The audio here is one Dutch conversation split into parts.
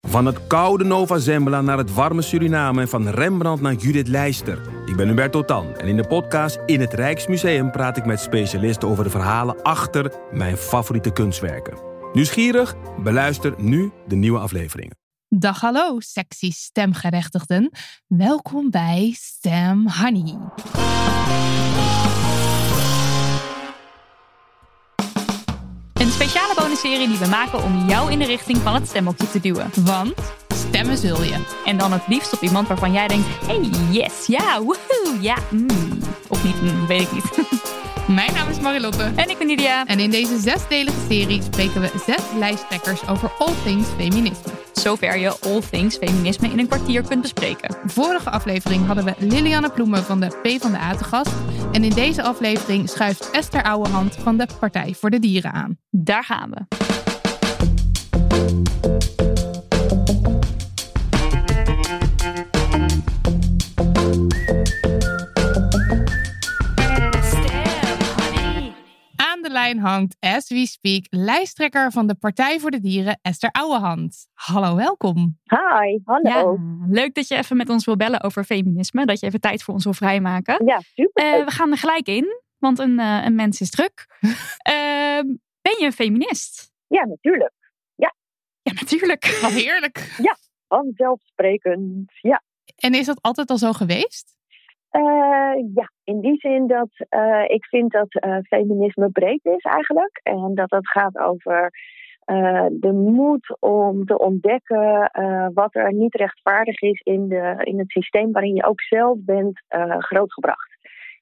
Van het koude Nova Zembla naar het warme Suriname en van Rembrandt naar Judith Leister. Ik ben Hubert Totan en in de podcast In het Rijksmuseum praat ik met specialisten over de verhalen achter mijn favoriete kunstwerken. Nieuwsgierig? Beluister nu de nieuwe afleveringen. Dag hallo, sexy stemgerechtigden. Welkom bij Stem Honey. Speciale bonusserie die we maken om jou in de richting van het stemhokje te duwen. Want stemmen zul je. En dan het liefst op iemand waarvan jij denkt: hey, yes, ja, woehoe, ja, mm. Of niet, mm, weet ik niet. Mijn naam is Marilotte. En ik ben Lydia. En in deze zesdelige serie spreken we zes lijsttrekkers over all things feminisme. Zover je all things feminisme in een kwartier kunt bespreken. Vorige aflevering hadden we Liliane Ploemen van de P van de A te gast. En in deze aflevering schuift Esther Ouwehand van de Partij voor de Dieren aan. Daar gaan we. Hangt, as we speak, lijsttrekker van de Partij voor de Dieren, Esther Ouwehand. Hallo, welkom. Hi, hallo. Ja, leuk dat je even met ons wil bellen over feminisme. Dat je even tijd voor ons wil vrijmaken. Ja, super. Uh, we gaan er gelijk in, want een, uh, een mens is druk. uh, ben je een feminist? Ja, natuurlijk. Ja. Ja, natuurlijk. Wat heerlijk. Ja, vanzelfsprekend. Ja. En is dat altijd al zo geweest? Uh, ja, in die zin dat uh, ik vind dat uh, feminisme breed is eigenlijk. En dat het gaat over de moed om te ontdekken wat er niet rechtvaardig is in, de, in het systeem waarin je ook zelf bent grootgebracht.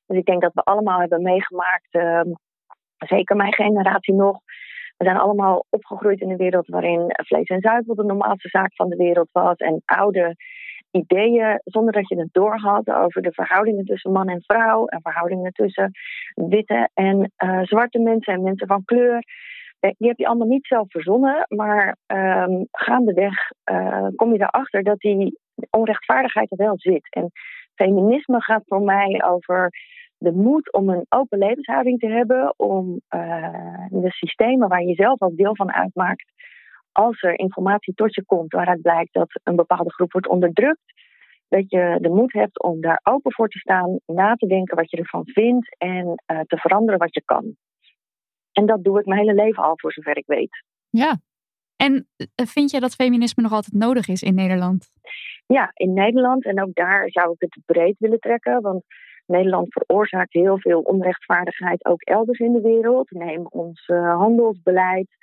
Dus ik denk dat we allemaal hebben meegemaakt, ehm, zeker mijn generatie nog. We zijn allemaal opgegroeid in een wereld waarin vlees en zuivel de normaalste zaak van de wereld was. En oude ideeën, zonder dat je het doorhad, over de verhoudingen tussen man en vrouw. En verhoudingen tussen witte en uh, zwarte mensen en mensen van kleur. Die heb je allemaal niet zelf verzonnen, maar um, gaandeweg uh, kom je erachter dat die onrechtvaardigheid er wel zit. En feminisme gaat voor mij over de moed om een open levenshouding te hebben, om de systemen waar je zelf als deel van uitmaakt, als er informatie tot je komt waaruit blijkt dat een bepaalde groep wordt onderdrukt, dat je de moed hebt om daar open voor te staan, na te denken wat je ervan vindt en uh, te veranderen wat je kan. En dat doe ik mijn hele leven al, voor zover ik weet. Ja. En vind je dat feminisme nog altijd nodig is in Nederland? Ja, in Nederland. En ook daar zou ik het breed willen trekken. Want Nederland veroorzaakt heel veel onrechtvaardigheid ook elders in de wereld. Neem ons uh, handelsbeleid.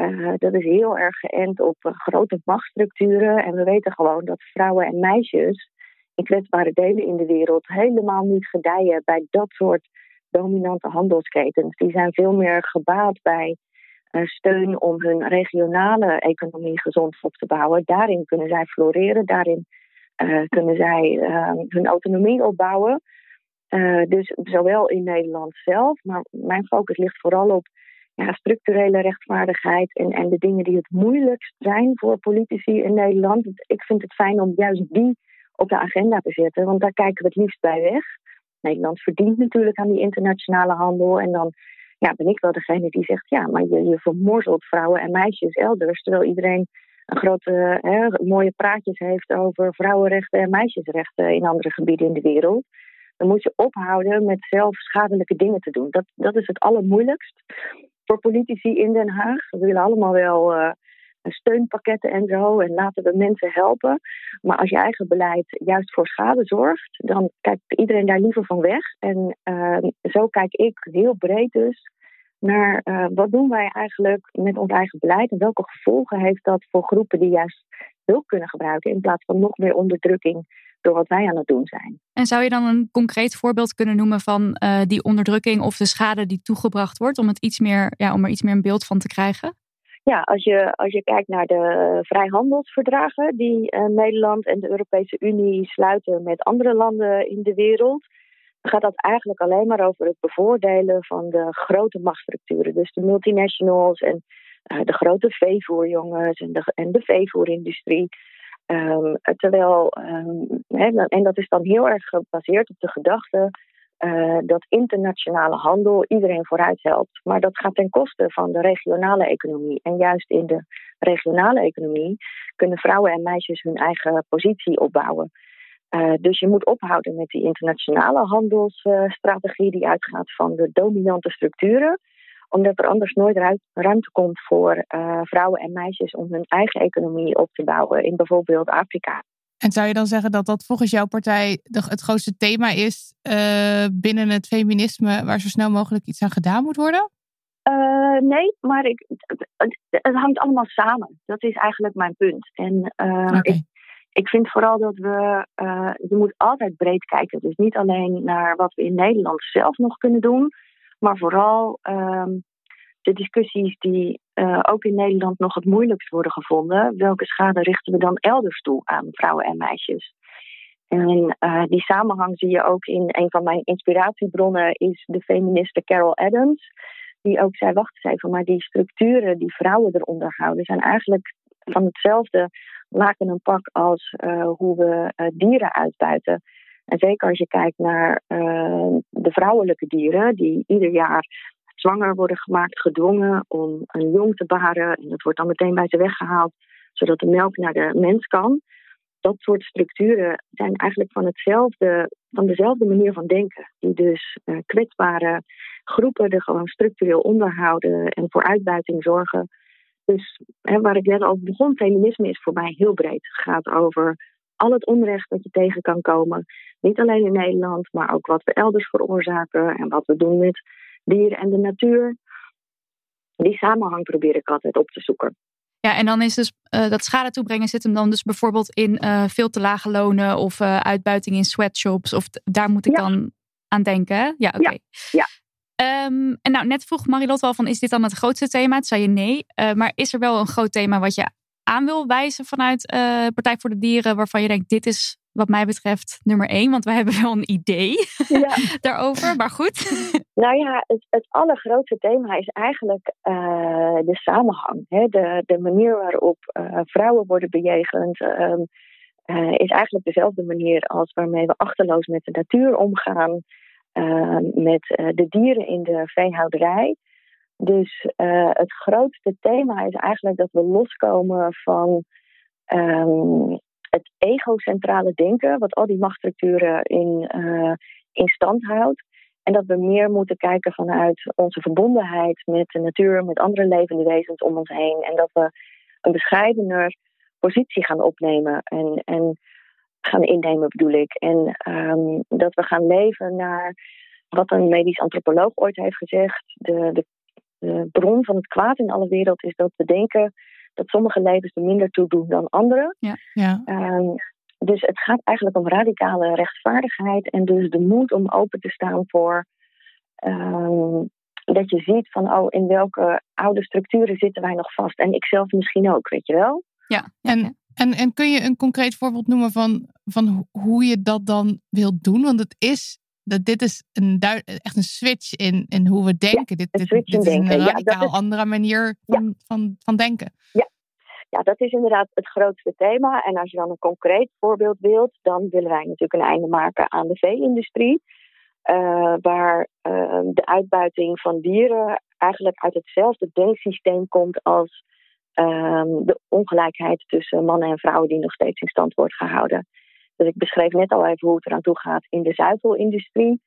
Uh, dat is heel erg geënt op uh, grote machtsstructuren. En we weten gewoon dat vrouwen en meisjes in kwetsbare delen in de wereld helemaal niet gedijen bij dat soort dominante handelsketens. Die zijn veel meer gebaat bij uh, steun om hun regionale economie gezond op te bouwen. Daarin kunnen zij floreren, daarin kunnen zij hun autonomie opbouwen. dus zowel in Nederland zelf, maar mijn focus ligt vooral op ja, structurele rechtvaardigheid en, en de dingen die het moeilijkst zijn voor politici in Nederland. Ik vind het fijn om juist die op de agenda te zetten, want daar kijken we het liefst bij weg. Nederland verdient natuurlijk aan die internationale handel en dan ja, ben ik wel degene die zegt, ja, maar je, je vermorzelt vrouwen en meisjes elders, terwijl iedereen een grote, hè, mooie praatjes heeft over vrouwenrechten en meisjesrechten in andere gebieden in de wereld. Dan moet je ophouden met zelf schadelijke dingen te doen. Dat, dat is het allermoeilijkst voor politici in Den Haag. We willen allemaal wel uh, steunpakketten en zo en laten we mensen helpen. Maar als je eigen beleid juist voor schade zorgt, dan kijkt iedereen daar liever van weg. En uh, zo kijk ik heel breed dus naar uh, wat doen wij eigenlijk met ons eigen beleid en welke gevolgen heeft dat voor groepen die juist hulp kunnen gebruiken in plaats van nog meer onderdrukking door wat wij aan het doen zijn. En zou je dan een concreet voorbeeld kunnen noemen van uh, die onderdrukking of de schade die toegebracht wordt, om, het iets meer, ja, om er iets meer een beeld van te krijgen? Ja, als je, als je kijkt naar de vrijhandelsverdragen die uh, Nederland en de Europese Unie sluiten met andere landen in de wereld, dan gaat dat eigenlijk alleen maar over het bevoordelen van de grote machtsstructuren. Dus de multinationals en uh, de grote veevoerjongens en de, en de veevoerindustrie. Um, terwijl, um, en dat is dan heel erg gebaseerd op de gedachte uh, dat internationale handel iedereen vooruit helpt. Maar dat gaat ten koste van de regionale economie. En juist in de regionale economie kunnen vrouwen en meisjes hun eigen positie opbouwen. Uh, dus je moet ophouden met die internationale handelsstrategie die uitgaat van de dominante structuren omdat er anders nooit ruimte komt voor uh, vrouwen en meisjes om hun eigen economie op te bouwen in bijvoorbeeld Afrika. En zou je dan zeggen dat dat volgens jouw partij het grootste thema is uh, binnen het feminisme waar zo snel mogelijk iets aan gedaan moet worden? Uh, nee, maar ik, het, het, hangt allemaal samen. Dat is eigenlijk mijn punt. En okay. ik, ik vind vooral dat we, je moet altijd breed kijken. Dus niet alleen naar wat we in Nederland zelf nog kunnen doen, maar vooral um, de discussies die uh, ook in Nederland nog het moeilijkst worden gevonden. Welke schade richten we dan elders toe aan vrouwen en meisjes? En uh, die samenhang zie je ook in een van mijn inspiratiebronnen, is de feministe Carol Adams. Die ook zei: wacht eens even, maar die structuren die vrouwen eronder houden, zijn eigenlijk van hetzelfde laken een pak als uh, hoe we dieren uitbuiten. En zeker als je kijkt naar de vrouwelijke dieren, die ieder jaar zwanger worden gemaakt, gedwongen om een jong te baren. En dat wordt dan meteen bij ze weggehaald, zodat de melk naar de mens kan. Dat soort structuren zijn eigenlijk van, hetzelfde, van dezelfde manier van denken. Die dus uh, kwetsbare groepen er gewoon structureel onderhouden en voor uitbuiting zorgen. Dus hè, waar ik net al begon, feminisme is voor mij heel breed. Het gaat over al het onrecht dat je tegen kan komen. Niet alleen in Nederland, maar ook wat we elders veroorzaken en wat we doen met dieren en de natuur. Die samenhang probeer ik altijd op te zoeken. Ja, en dan is dus uh, dat schade toebrengen zit hem dan dus bijvoorbeeld in uh, veel te lage lonen of uh, uitbuiting in sweatshops. Of daar moet ik ja. dan aan denken. Ja, oké. Okay. Ja. ja. Um, en nou, net vroeg Marilot al van, is dit dan het grootste thema? Toen zei je nee. maar is er wel een groot thema wat je aan wil wijzen vanuit uh, Partij voor de Dieren, waarvan je denkt, dit is wat mij betreft nummer één, want we hebben wel een idee ja. daarover, maar goed. Nou ja, het, het allergrootste thema is eigenlijk uh, de samenhang. Hè? De, de manier waarop uh, vrouwen worden bejegend um, is eigenlijk dezelfde manier als waarmee we achterloos met de natuur omgaan, met de dieren in de veehouderij. Dus uh, het grootste thema is eigenlijk dat we loskomen van um, het egocentrale denken, wat al die machtsstructuren in, uh, in stand houdt. En dat we meer moeten kijken vanuit onze verbondenheid met de natuur, met andere levende wezens om ons heen. En dat we een bescheidener positie gaan opnemen en, en gaan innemen, bedoel ik. En um, dat we gaan leven naar wat een medisch antropoloog ooit heeft gezegd: de, de de bron van het kwaad in alle wereld is dat we denken dat sommige levens er minder toe doen dan andere. Ja, ja. Um, dus het gaat eigenlijk om radicale rechtvaardigheid en dus de moed om open te staan voor um, dat je ziet van oh, in welke oude structuren zitten wij nog vast. En ik zelf misschien ook, weet je wel. Ja, en, en, en kun je een concreet voorbeeld noemen van, van hoe je dat dan wilt doen? Want het is dat dit is een echt een switch in, in hoe we denken. dit, dit, dit is een radicaal ja, andere manier van, ja. van, van denken. Ja. ja, dat is inderdaad het grootste thema. En als je dan een concreet voorbeeld wilt, dan willen wij natuurlijk een einde maken aan de vee-industrie. Uh, waar uh, de uitbuiting van dieren eigenlijk uit hetzelfde denksysteem komt als uh, de ongelijkheid tussen mannen en vrouwen die nog steeds in stand wordt gehouden. Dus ik beschreef net al even hoe het eraan toe gaat in de zuivelindustrie.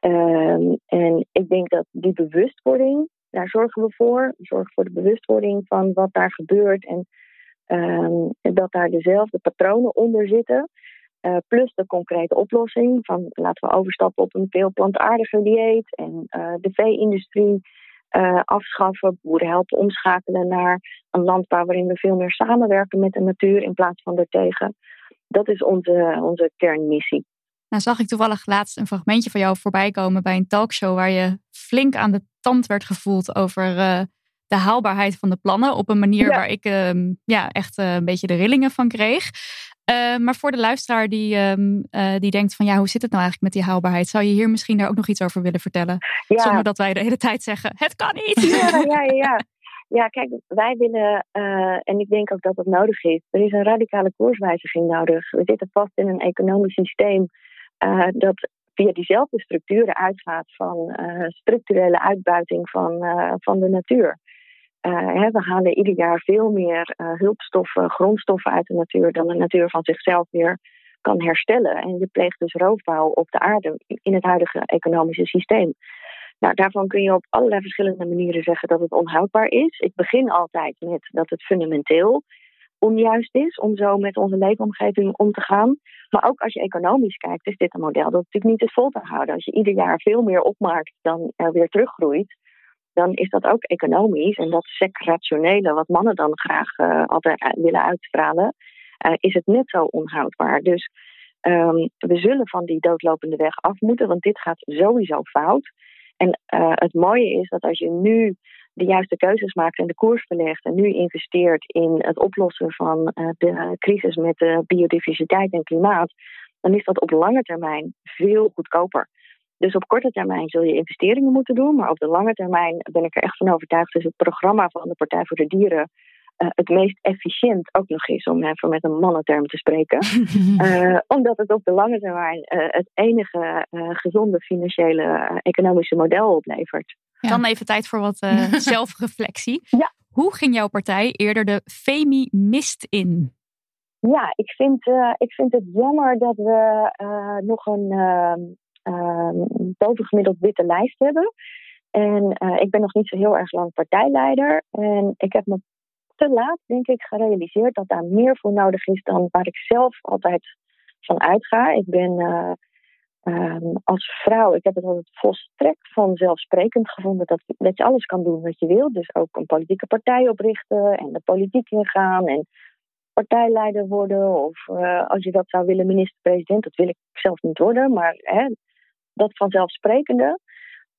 Um, en ik denk dat die bewustwording, daar zorgen we voor. We zorgen voor de bewustwording van wat daar gebeurt en um, dat daar dezelfde patronen onder zitten. Uh, plus de concrete oplossing van laten we overstappen op een veel plantaardiger dieet. En uh, de vee-industrie afschaffen, boeren helpen omschakelen naar een landbouw waarin we veel meer samenwerken met de natuur in plaats van ertegen. Dat is onze, onze kernmissie. Nou zag ik toevallig laatst een fragmentje van jou voorbij komen bij een talkshow waar je flink aan de tand werd gevoeld over de haalbaarheid van de plannen op een manier waar ik ehm, ja, echt een beetje de rillingen van kreeg. Uh, maar voor de luisteraar die, um, uh, die denkt van ja, hoe zit het nou eigenlijk met die haalbaarheid? Zou je hier misschien daar ook nog iets over willen vertellen? Ja. Zonder dat wij de hele tijd zeggen, het kan niet. Ja, ja, ja. ja kijk, wij willen, uh, en ik denk ook dat het nodig is, er is een radicale koerswijziging nodig. We zitten vast in een economisch systeem dat via diezelfde structuren uitgaat van structurele uitbuiting van, van de natuur. Uh, we halen ieder jaar veel meer hulpstoffen, grondstoffen uit de natuur dan de natuur van zichzelf weer kan herstellen. En je pleegt dus roofbouw op de aarde in het huidige economische systeem. Nou, daarvan kun je op allerlei verschillende manieren zeggen dat het onhoudbaar is. Ik begin altijd met dat het fundamenteel onjuist is om zo met onze leefomgeving om te gaan. Maar ook als je economisch kijkt, is dit een model dat natuurlijk niet is vol te houden. Als je ieder jaar veel meer opmaakt dan er weer teruggroeit, dan is dat ook economisch. En dat sec-rationele, wat mannen dan graag uh, altijd willen uitstralen, uh, is het net zo onhoudbaar. Dus um, we zullen van die doodlopende weg af moeten, want dit gaat sowieso fout. En uh, het mooie is dat als je nu de juiste keuzes maakt en de koers verlegt en nu investeert in het oplossen van de crisis met biodiversiteit en klimaat, dan is dat op lange termijn veel goedkoper. Dus op korte termijn zul je investeringen moeten doen, maar op de lange termijn ben ik er echt van overtuigd dat het programma van de Partij voor de Dieren uh, het meest efficiënt ook nog is, om even met een mannenterm te spreken. uh, omdat het op de lange termijn uh, het enige gezonde financiële economische model oplevert. Ja. Dan even tijd voor wat zelfreflectie. Ja. Hoe ging jouw partij eerder de FEMI mist in? Ja, ik vind, ik vind het jammer dat we nog een ehm, Ehm, bovengemiddeld witte lijst hebben. En uh, ik ben nog niet zo heel erg lang partijleider. En ik heb me te laat, denk ik, gerealiseerd dat daar meer voor nodig is dan waar ik zelf altijd van uitga. Ik ben uh, um, als vrouw, ik heb het altijd volstrekt vanzelfsprekend gevonden dat, je alles kan doen wat je wil. Dus ook een politieke partij oprichten en de politiek ingaan en partijleider worden. Of uh, als je dat zou willen, minister-president, dat wil ik zelf niet worden. Maar hè, dat vanzelfsprekende,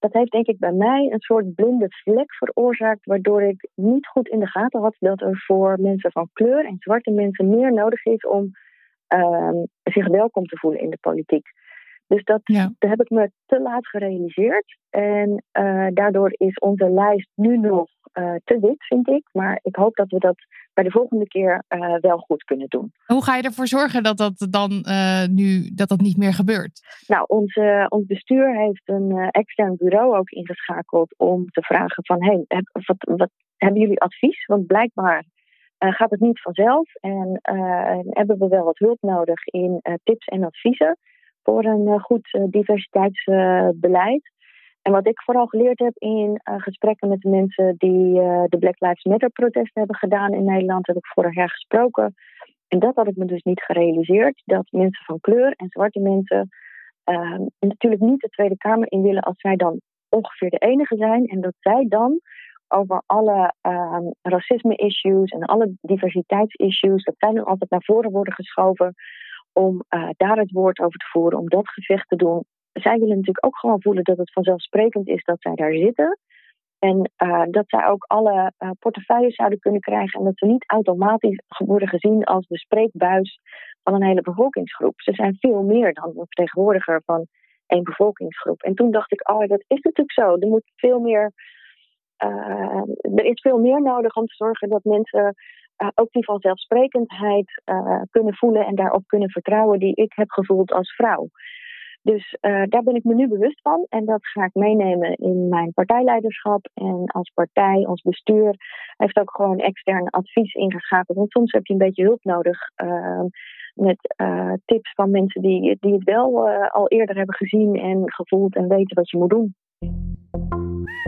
dat heeft denk ik bij mij een soort blinde vlek veroorzaakt, waardoor ik niet goed in de gaten had dat er voor mensen van kleur en zwarte mensen meer nodig is om uh, zich welkom te voelen in de politiek. Dus dat, dat heb ik me te laat gerealiseerd. En uh, daardoor is onze lijst nu nog uh, te wit, vind ik. Maar ik hoop dat we dat bij de volgende keer uh, wel goed kunnen doen. Hoe ga je ervoor zorgen dat dat dan nu dat dat niet meer gebeurt? Nou, ons, ons bestuur heeft een extern bureau ook ingeschakeld om te vragen van hey, heb, wat, wat hebben jullie advies? Want blijkbaar gaat het niet vanzelf en hebben we wel wat hulp nodig in tips en adviezen voor een eh, goed eh, diversiteitsbeleid. En wat ik vooral geleerd heb in uh, gesprekken met de mensen die uh, de Black Lives Matter protesten hebben gedaan in Nederland, heb ik vorig jaar gesproken. En dat had ik me dus niet gerealiseerd. Dat mensen van kleur en zwarte mensen uh, natuurlijk niet de Tweede Kamer in willen als zij dan ongeveer de enige zijn. En dat zij dan over alle ehm, racisme-issues en alle diversiteitsissues, dat zij dan altijd naar voren worden geschoven om uh, daar het woord over te voeren, om dat gevecht te doen. Zij willen natuurlijk ook gewoon voelen dat het vanzelfsprekend is dat zij daar zitten. En uh, dat zij ook alle uh, portefeuilles zouden kunnen krijgen. En dat ze niet automatisch worden gezien als de spreekbuis van een hele bevolkingsgroep. Ze zijn veel meer dan een vertegenwoordiger van één bevolkingsgroep. En toen dacht ik, oh, dat is natuurlijk zo. Er moet veel meer. er is veel meer nodig om te zorgen dat mensen ook die vanzelfsprekendheid kunnen voelen en daarop kunnen vertrouwen die ik heb gevoeld als vrouw. Dus uh, daar ben ik me nu bewust van en dat ga ik meenemen in mijn partijleiderschap. En als partij, ons bestuur, heeft ook gewoon extern advies ingeschakeld. Want soms heb je een beetje hulp nodig ehm, met tips van mensen die, die het wel al eerder hebben gezien en gevoeld en weten wat je moet doen.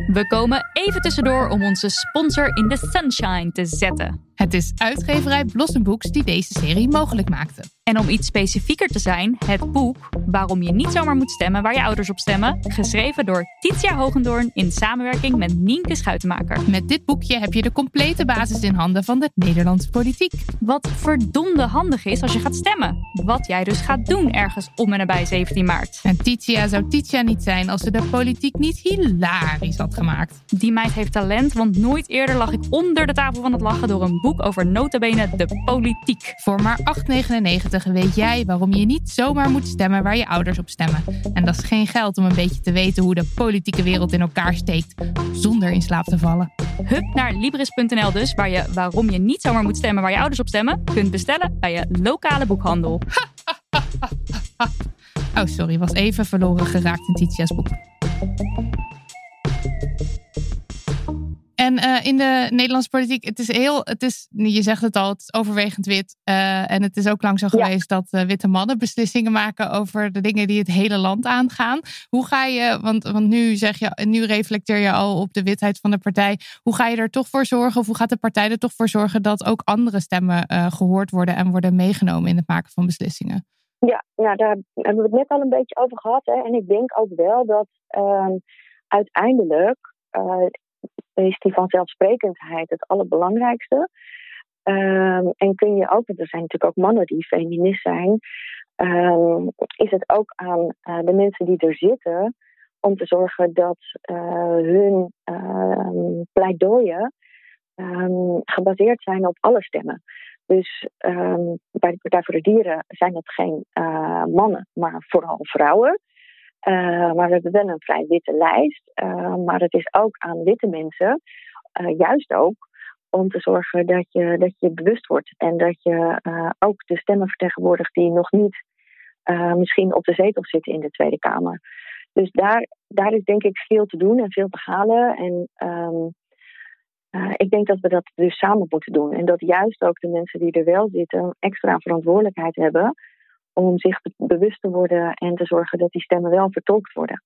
We komen even tussendoor om onze sponsor in the sunshine te zetten. Het is uitgeverij Blossom Books die deze serie mogelijk maakte. En om iets specifieker te zijn, het boek Waarom je niet zomaar moet stemmen waar je ouders op stemmen, geschreven door Titia Hogendoorn in samenwerking met Nienke Schuitenmaker. Met dit boekje heb je de complete basis in handen van de Nederlandse politiek. Wat verdomde handig is als je gaat stemmen. Wat jij dus gaat doen ergens om en nabij 17 maart. En Titia zou Titia niet zijn als ze de politiek niet hilarisch had gemaakt. Die meid heeft talent, want nooit eerder lag ik onder de tafel van het lachen door een boek over notabene de politiek. Voor maar 8,99 weet jij waarom je niet zomaar moet stemmen waar je ouders op stemmen. En dat is geen geld om een beetje te weten hoe de politieke wereld in elkaar steekt, zonder in slaap te vallen. Hup naar Libris.nl dus, waar je waarom je niet zomaar moet stemmen waar je ouders op stemmen, kunt bestellen bij je lokale boekhandel. oh, sorry, was even verloren geraakt in Titia's boek. En uh, in de Nederlandse politiek, het is heel, het is, je zegt het al, het is overwegend wit. Uh, en het is ook lang zo geweest dat uh, witte mannen beslissingen maken over de dingen die het hele land aangaan. Hoe ga je, want, want nu zeg je, nu reflecteer je al op de witheid van de partij. Hoe ga je er toch voor zorgen, of hoe gaat de partij er toch voor zorgen dat ook andere stemmen gehoord worden en worden meegenomen in het maken van beslissingen? Ja, nou, daar hebben we het net al een beetje over gehad. Hè. En ik denk ook wel dat ehm, uiteindelijk is die vanzelfsprekendheid het allerbelangrijkste. Um, en kun je ook, want er zijn natuurlijk ook mannen die feminist zijn, um, is het ook aan uh, de mensen die er zitten om te zorgen dat uh, hun uh, pleidooien gebaseerd zijn op alle stemmen. Dus bij de Partij voor de Dieren zijn het geen mannen, maar vooral vrouwen. Uh, maar we hebben wel een vrij witte lijst. Uh, maar het is ook aan witte mensen, uh, juist ook, om te zorgen dat je, dat je bewust wordt. En dat je ook de stemmen vertegenwoordigt die nog niet misschien op de zetel zitten in de Tweede Kamer. Dus daar, daar is denk ik veel te doen en veel te halen. En um, ik denk dat we dat dus samen moeten doen. En dat juist ook de mensen die er wel zitten extra verantwoordelijkheid hebben om zich bewust te worden en te zorgen dat die stemmen wel vertolkt worden.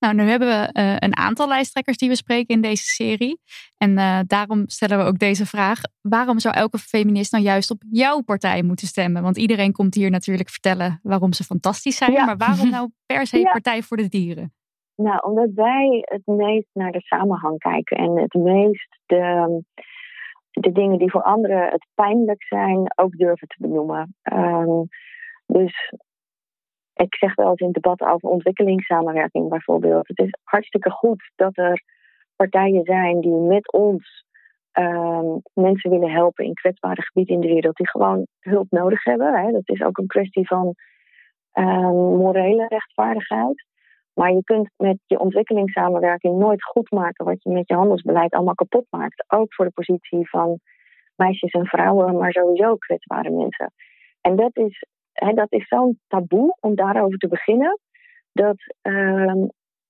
Nou, nu hebben we uh, een aantal lijsttrekkers die we spreken in deze serie. En uh, daarom stellen we ook deze vraag. Waarom zou elke feminist nou juist op jouw partij moeten stemmen? Want iedereen komt hier natuurlijk vertellen waarom ze fantastisch zijn. Ja. Maar waarom nou per se ja. Partij voor de Dieren? Nou, omdat wij het meest naar de samenhang kijken. En het meest de, de dingen die voor anderen het pijnlijk zijn ook durven te benoemen. Um, dus ik zeg wel eens in debatten over ontwikkelingssamenwerking bijvoorbeeld. Het is hartstikke goed dat er partijen zijn die met ons um, mensen willen helpen in kwetsbare gebieden in de wereld die gewoon hulp nodig hebben. Hè. Dat is ook een kwestie van um, morele rechtvaardigheid. Maar je kunt met je ontwikkelingssamenwerking nooit goed maken wat je met je handelsbeleid allemaal kapot maakt. Ook voor de positie van meisjes en vrouwen, maar sowieso kwetsbare mensen. En dat is dat is zo'n taboe om daarover te beginnen, dat uh,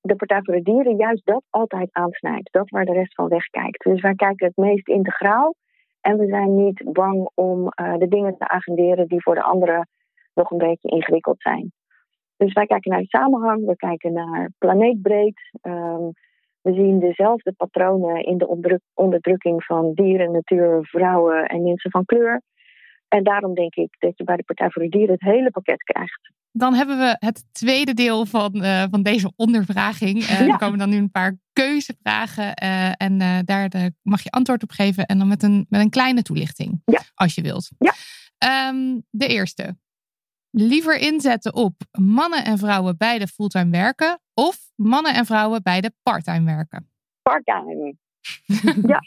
de Partij voor de Dieren juist dat altijd aansnijdt. Dat waar de rest van wegkijkt. Dus wij kijken het meest integraal en we zijn niet bang om uh, de dingen te agenderen die voor de anderen nog een beetje ingewikkeld zijn. Dus wij kijken naar de samenhang, we kijken naar planeetbreed. Um, we zien dezelfde patronen in de onderdrukking van dieren, natuur, vrouwen en mensen van kleur. En daarom denk ik dat je bij de Partij voor de Dieren het hele pakket krijgt. Dan hebben we het tweede deel van, uh, van deze ondervraging. Uh, ja. Er komen dan nu een paar keuzevragen. Uh, en daar de, mag je antwoord op geven. En dan met een, met een kleine toelichting. Ja. Als je wilt. Ja. Um, de eerste. Liever inzetten op mannen en vrouwen beide fulltime werken. Of mannen en vrouwen beide parttime werken. Parttime. ja.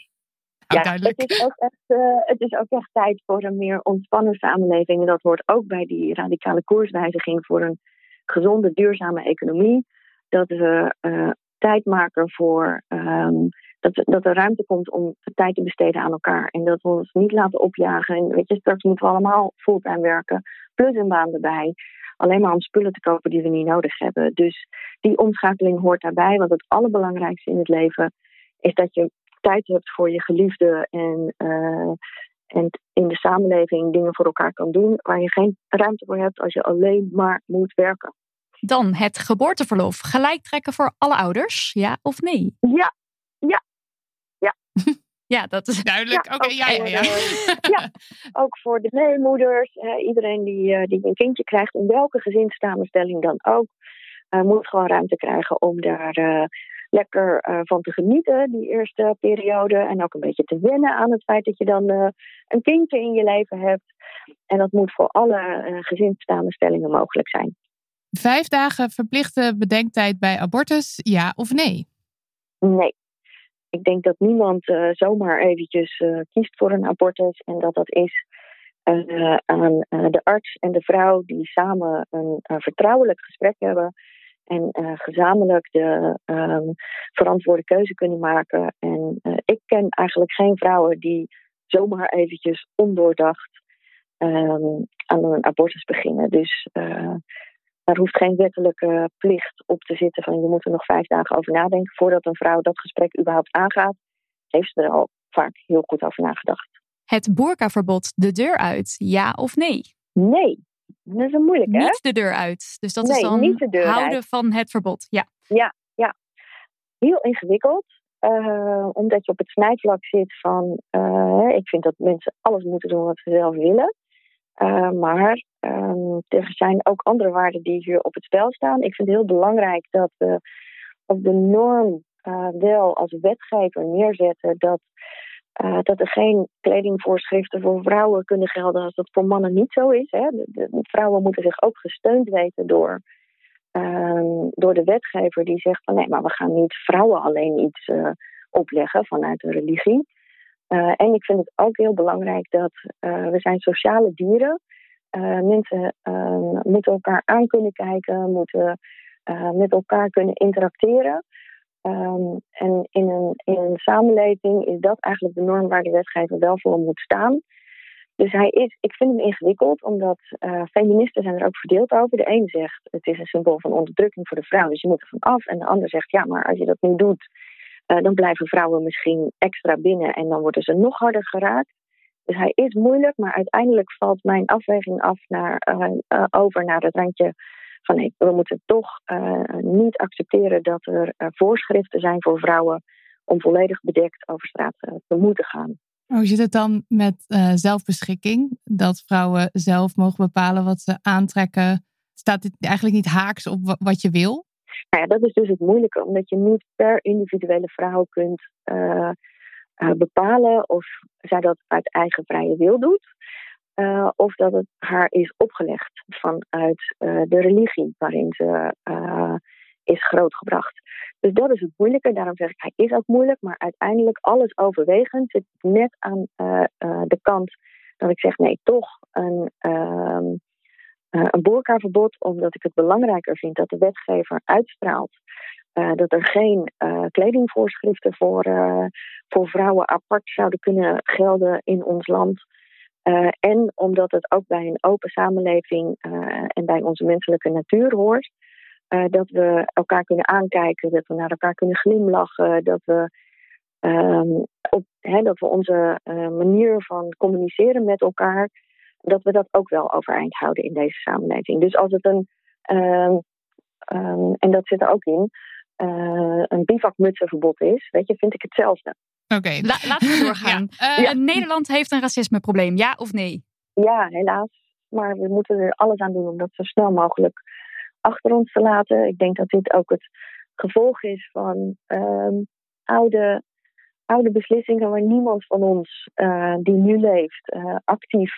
Ja, het is, ook echt, uh, het is ook echt tijd voor een meer ontspannen samenleving. En dat hoort ook bij die radicale koerswijziging voor een gezonde, duurzame economie. Dat we uh, tijd maken voor. Um, dat, dat er ruimte komt om tijd te besteden aan elkaar. En dat we ons niet laten opjagen. En weet je, straks moeten we allemaal fulltime werken. Plus een baan erbij. Alleen maar om spullen te kopen die we niet nodig hebben. Dus die omschakeling hoort daarbij. Want het allerbelangrijkste in het leven is dat je tijd hebt voor je geliefde en, uh, en in de samenleving dingen voor elkaar kan doen waar je geen ruimte voor hebt als je alleen maar moet werken. Dan het geboorteverlof. Gelijk trekken voor alle ouders, ja of nee? Ja, ja, ja. Ja, dat is duidelijk. Oké, ja, ja, ja. ja, ook voor de meemoeders. iedereen die, die een kindje krijgt, in welke gezinssamenstelling dan ook, moet gewoon ruimte krijgen om daar lekker van te genieten, die eerste periode. En ook een beetje te wennen aan het feit dat je dan een kindje in je leven hebt. En dat moet voor alle gezinssamenstellingen mogelijk zijn. Vijf dagen verplichte bedenktijd bij abortus, ja of nee? Nee. Ik denk dat niemand uh, zomaar eventjes uh, kiest voor een abortus. En dat dat is uh, aan de arts en de vrouw die samen een vertrouwelijk gesprek hebben. En gezamenlijk de um, verantwoorde keuze kunnen maken. En ik ken eigenlijk geen vrouwen die zomaar eventjes ondoordacht um, aan een abortus beginnen. Dus er hoeft geen wettelijke plicht op te zitten van je moet er nog vijf dagen over nadenken voordat een vrouw dat gesprek überhaupt aangaat. Heeft ze er al vaak heel goed over nagedacht. Het boerkaverbod de deur uit, ja of nee? Nee, dat is een moeilijk hè? Niet de deur uit. Dus dat is dan houden van het verbod. Ja, ja, ja. Heel ingewikkeld. Uh, omdat je op het snijvlak zit van, uh, ik vind dat mensen alles moeten doen wat ze zelf willen. Uh, maar um, er zijn ook andere waarden die hier op het spel staan. Ik vind het heel belangrijk dat we op de norm wel als wetgever neerzetten dat, uh, dat er geen kledingvoorschriften voor vrouwen kunnen gelden als dat voor mannen niet zo is. Hè. De, vrouwen moeten zich ook gesteund weten door, ehm, door de wetgever die zegt van nee, maar we gaan niet vrouwen alleen iets opleggen vanuit de religie. Uh, en ik vind het ook heel belangrijk dat we zijn sociale dieren. Mensen moeten elkaar aan kunnen kijken, moeten met elkaar kunnen interacteren. Um, en in een, in een samenleving is dat eigenlijk de norm waar de wetgever wel voor moet staan. Dus hij is, ik vind hem ingewikkeld, omdat feministen zijn er ook verdeeld over. De een zegt het is een symbool van onderdrukking voor de vrouw, dus je moet er van af. En de ander zegt ja, maar als je dat niet doet, uh, dan blijven vrouwen misschien extra binnen en dan worden ze nog harder geraakt. Dus hij is moeilijk, maar uiteindelijk valt mijn afweging af naar, uh, over naar het randje van nee, we moeten toch niet accepteren dat er voorschriften zijn voor vrouwen om volledig bedekt over straat te moeten gaan. Hoe zit het dan met zelfbeschikking? Dat vrouwen zelf mogen bepalen wat ze aantrekken? Staat dit eigenlijk niet haaks op wat je wil? Nou ja, dat is dus het moeilijke, omdat je niet per individuele vrouw kunt uh, uh, bepalen of zij dat uit eigen vrije wil doet. Uh, of dat het haar is opgelegd vanuit de religie waarin ze is grootgebracht. Dus dat is het moeilijke. Daarom zeg ik, hij is ook moeilijk. Maar uiteindelijk, alles overwegend, zit net aan de kant dat ik zeg: nee, toch een ehm, een boerkaverbod, omdat ik het belangrijker vind dat de wetgever uitstraalt dat er geen kledingvoorschriften voor, voor vrouwen apart zouden kunnen gelden in ons land. En omdat het ook bij een open samenleving en bij onze menselijke natuur hoort. dat we elkaar kunnen aankijken, dat we naar elkaar kunnen glimlachen, dat we, um, op, dat we onze manier van communiceren met elkaar dat we dat ook wel overeind houden in deze samenleving. Dus als het een, uh, um, en dat zit er ook in, een bivakmutsenverbod is, weet je, vind ik hetzelfde. Oké, La laten we doorgaan. ja. Uh, ja. Nederland heeft een racismeprobleem, ja of nee? Ja, helaas. Maar we moeten er alles aan doen om dat zo snel mogelijk achter ons te laten. Ik denk dat dit ook het gevolg is van um, oude, oude beslissingen waar niemand van ons uh, die nu leeft uh, actief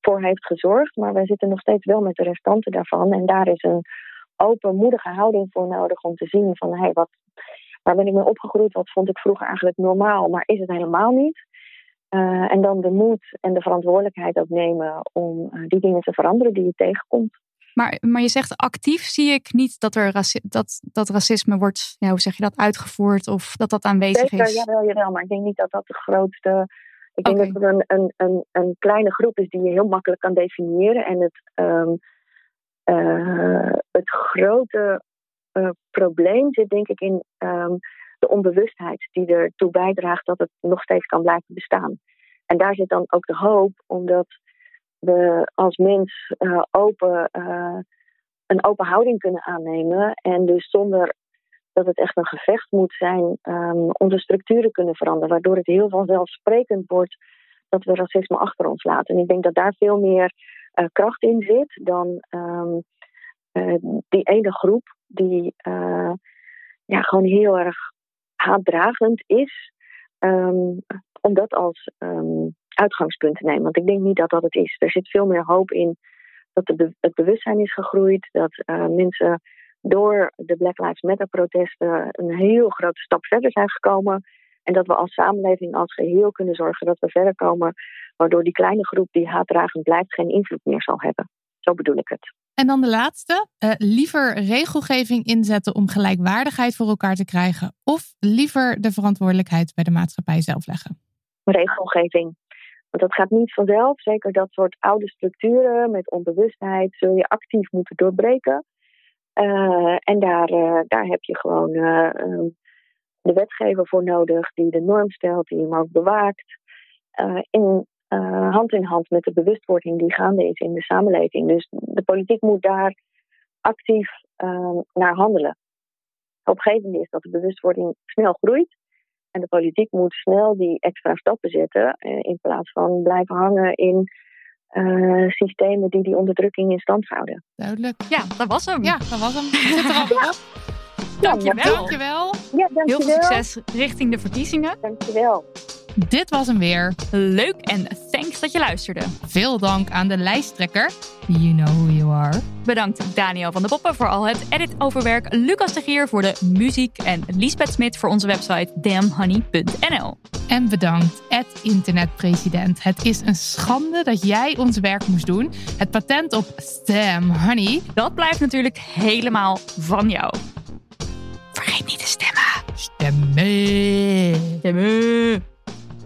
voor heeft gezorgd. Maar wij zitten nog steeds wel met de restanten daarvan. En daar is een openmoedige houding voor nodig om te zien van hey, wat, waar ben ik mee opgegroeid? Wat vond ik vroeger eigenlijk normaal, maar is het helemaal niet? Uh, en dan de moed en de verantwoordelijkheid ook nemen om uh, die dingen te veranderen die je tegenkomt. Maar, maar je zegt actief zie ik niet dat er dat, dat racisme wordt, ja, hoe zeg je dat, uitgevoerd of dat dat aanwezig Zeker, is. Jawel, jawel, maar ik denk niet dat dat de grootste ik denk okay. dat het een, een, een, een, kleine groep is die je heel makkelijk kan definiëren. En het, um, uh, het grote uh, probleem zit denk ik in um, de onbewustheid die ertoe bijdraagt dat het nog steeds kan blijven bestaan. En daar zit dan ook de hoop, omdat we als mens uh, open, een open houding kunnen aannemen. En dus zonder dat het echt een gevecht moet zijn. Um, onze structuren kunnen veranderen, waardoor het heel vanzelfsprekend wordt dat we racisme achter ons laten. En ik denk dat daar veel meer kracht in zit dan uh, die ene groep die uh, ja, gewoon heel erg haatdragend is. Um, om dat als uitgangspunt te nemen. Want ik denk niet dat dat het is. Er zit veel meer hoop in dat het bewustzijn is gegroeid. Dat mensen door de Black Lives Matter protesten een heel grote stap verder zijn gekomen. En dat we als samenleving als geheel kunnen zorgen dat we verder komen. Waardoor die kleine groep die haatdragend blijft geen invloed meer zal hebben. Zo bedoel ik het. En dan de laatste. Uh, liever regelgeving inzetten om gelijkwaardigheid voor elkaar te krijgen. Of liever de verantwoordelijkheid bij de maatschappij zelf leggen? Regelgeving. Want dat gaat niet vanzelf. Zeker dat soort oude structuren met onbewustheid zul je actief moeten doorbreken. Uh, en daar, uh, daar heb je gewoon uh, de wetgever voor nodig die de norm stelt, die hem ook bewaakt. in hand in hand met de bewustwording die gaande is in de samenleving. Dus de politiek moet daar actief naar handelen. Opgevend is dat de bewustwording snel groeit. En de politiek moet snel die extra stappen zetten. in plaats van blijven hangen in uh, systemen die die onderdrukking in stand houden. Duidelijk. Ja, dat was hem. Ja, dat was hem. Zit er al ja. op. Dankjewel. Dankjewel. Ja, dankjewel. Heel veel succes richting de verkiezingen. Dankjewel. Dit was hem weer. Leuk en thanks dat je luisterde. Veel dank aan de lijsttrekker. You know who you are. Bedankt Daniel van de Poppen voor al het editoverwerk. Lucas de Gier voor de muziek. En Lisbeth Smit voor onze website damnhoney.nl. En bedankt, Ed internetpresident. Het is een schande dat jij ons werk moest doen. Het patent op Stem Honey. Dat blijft natuurlijk helemaal van jou. Vergeet niet te stemmen. Stemmen. Stemmen.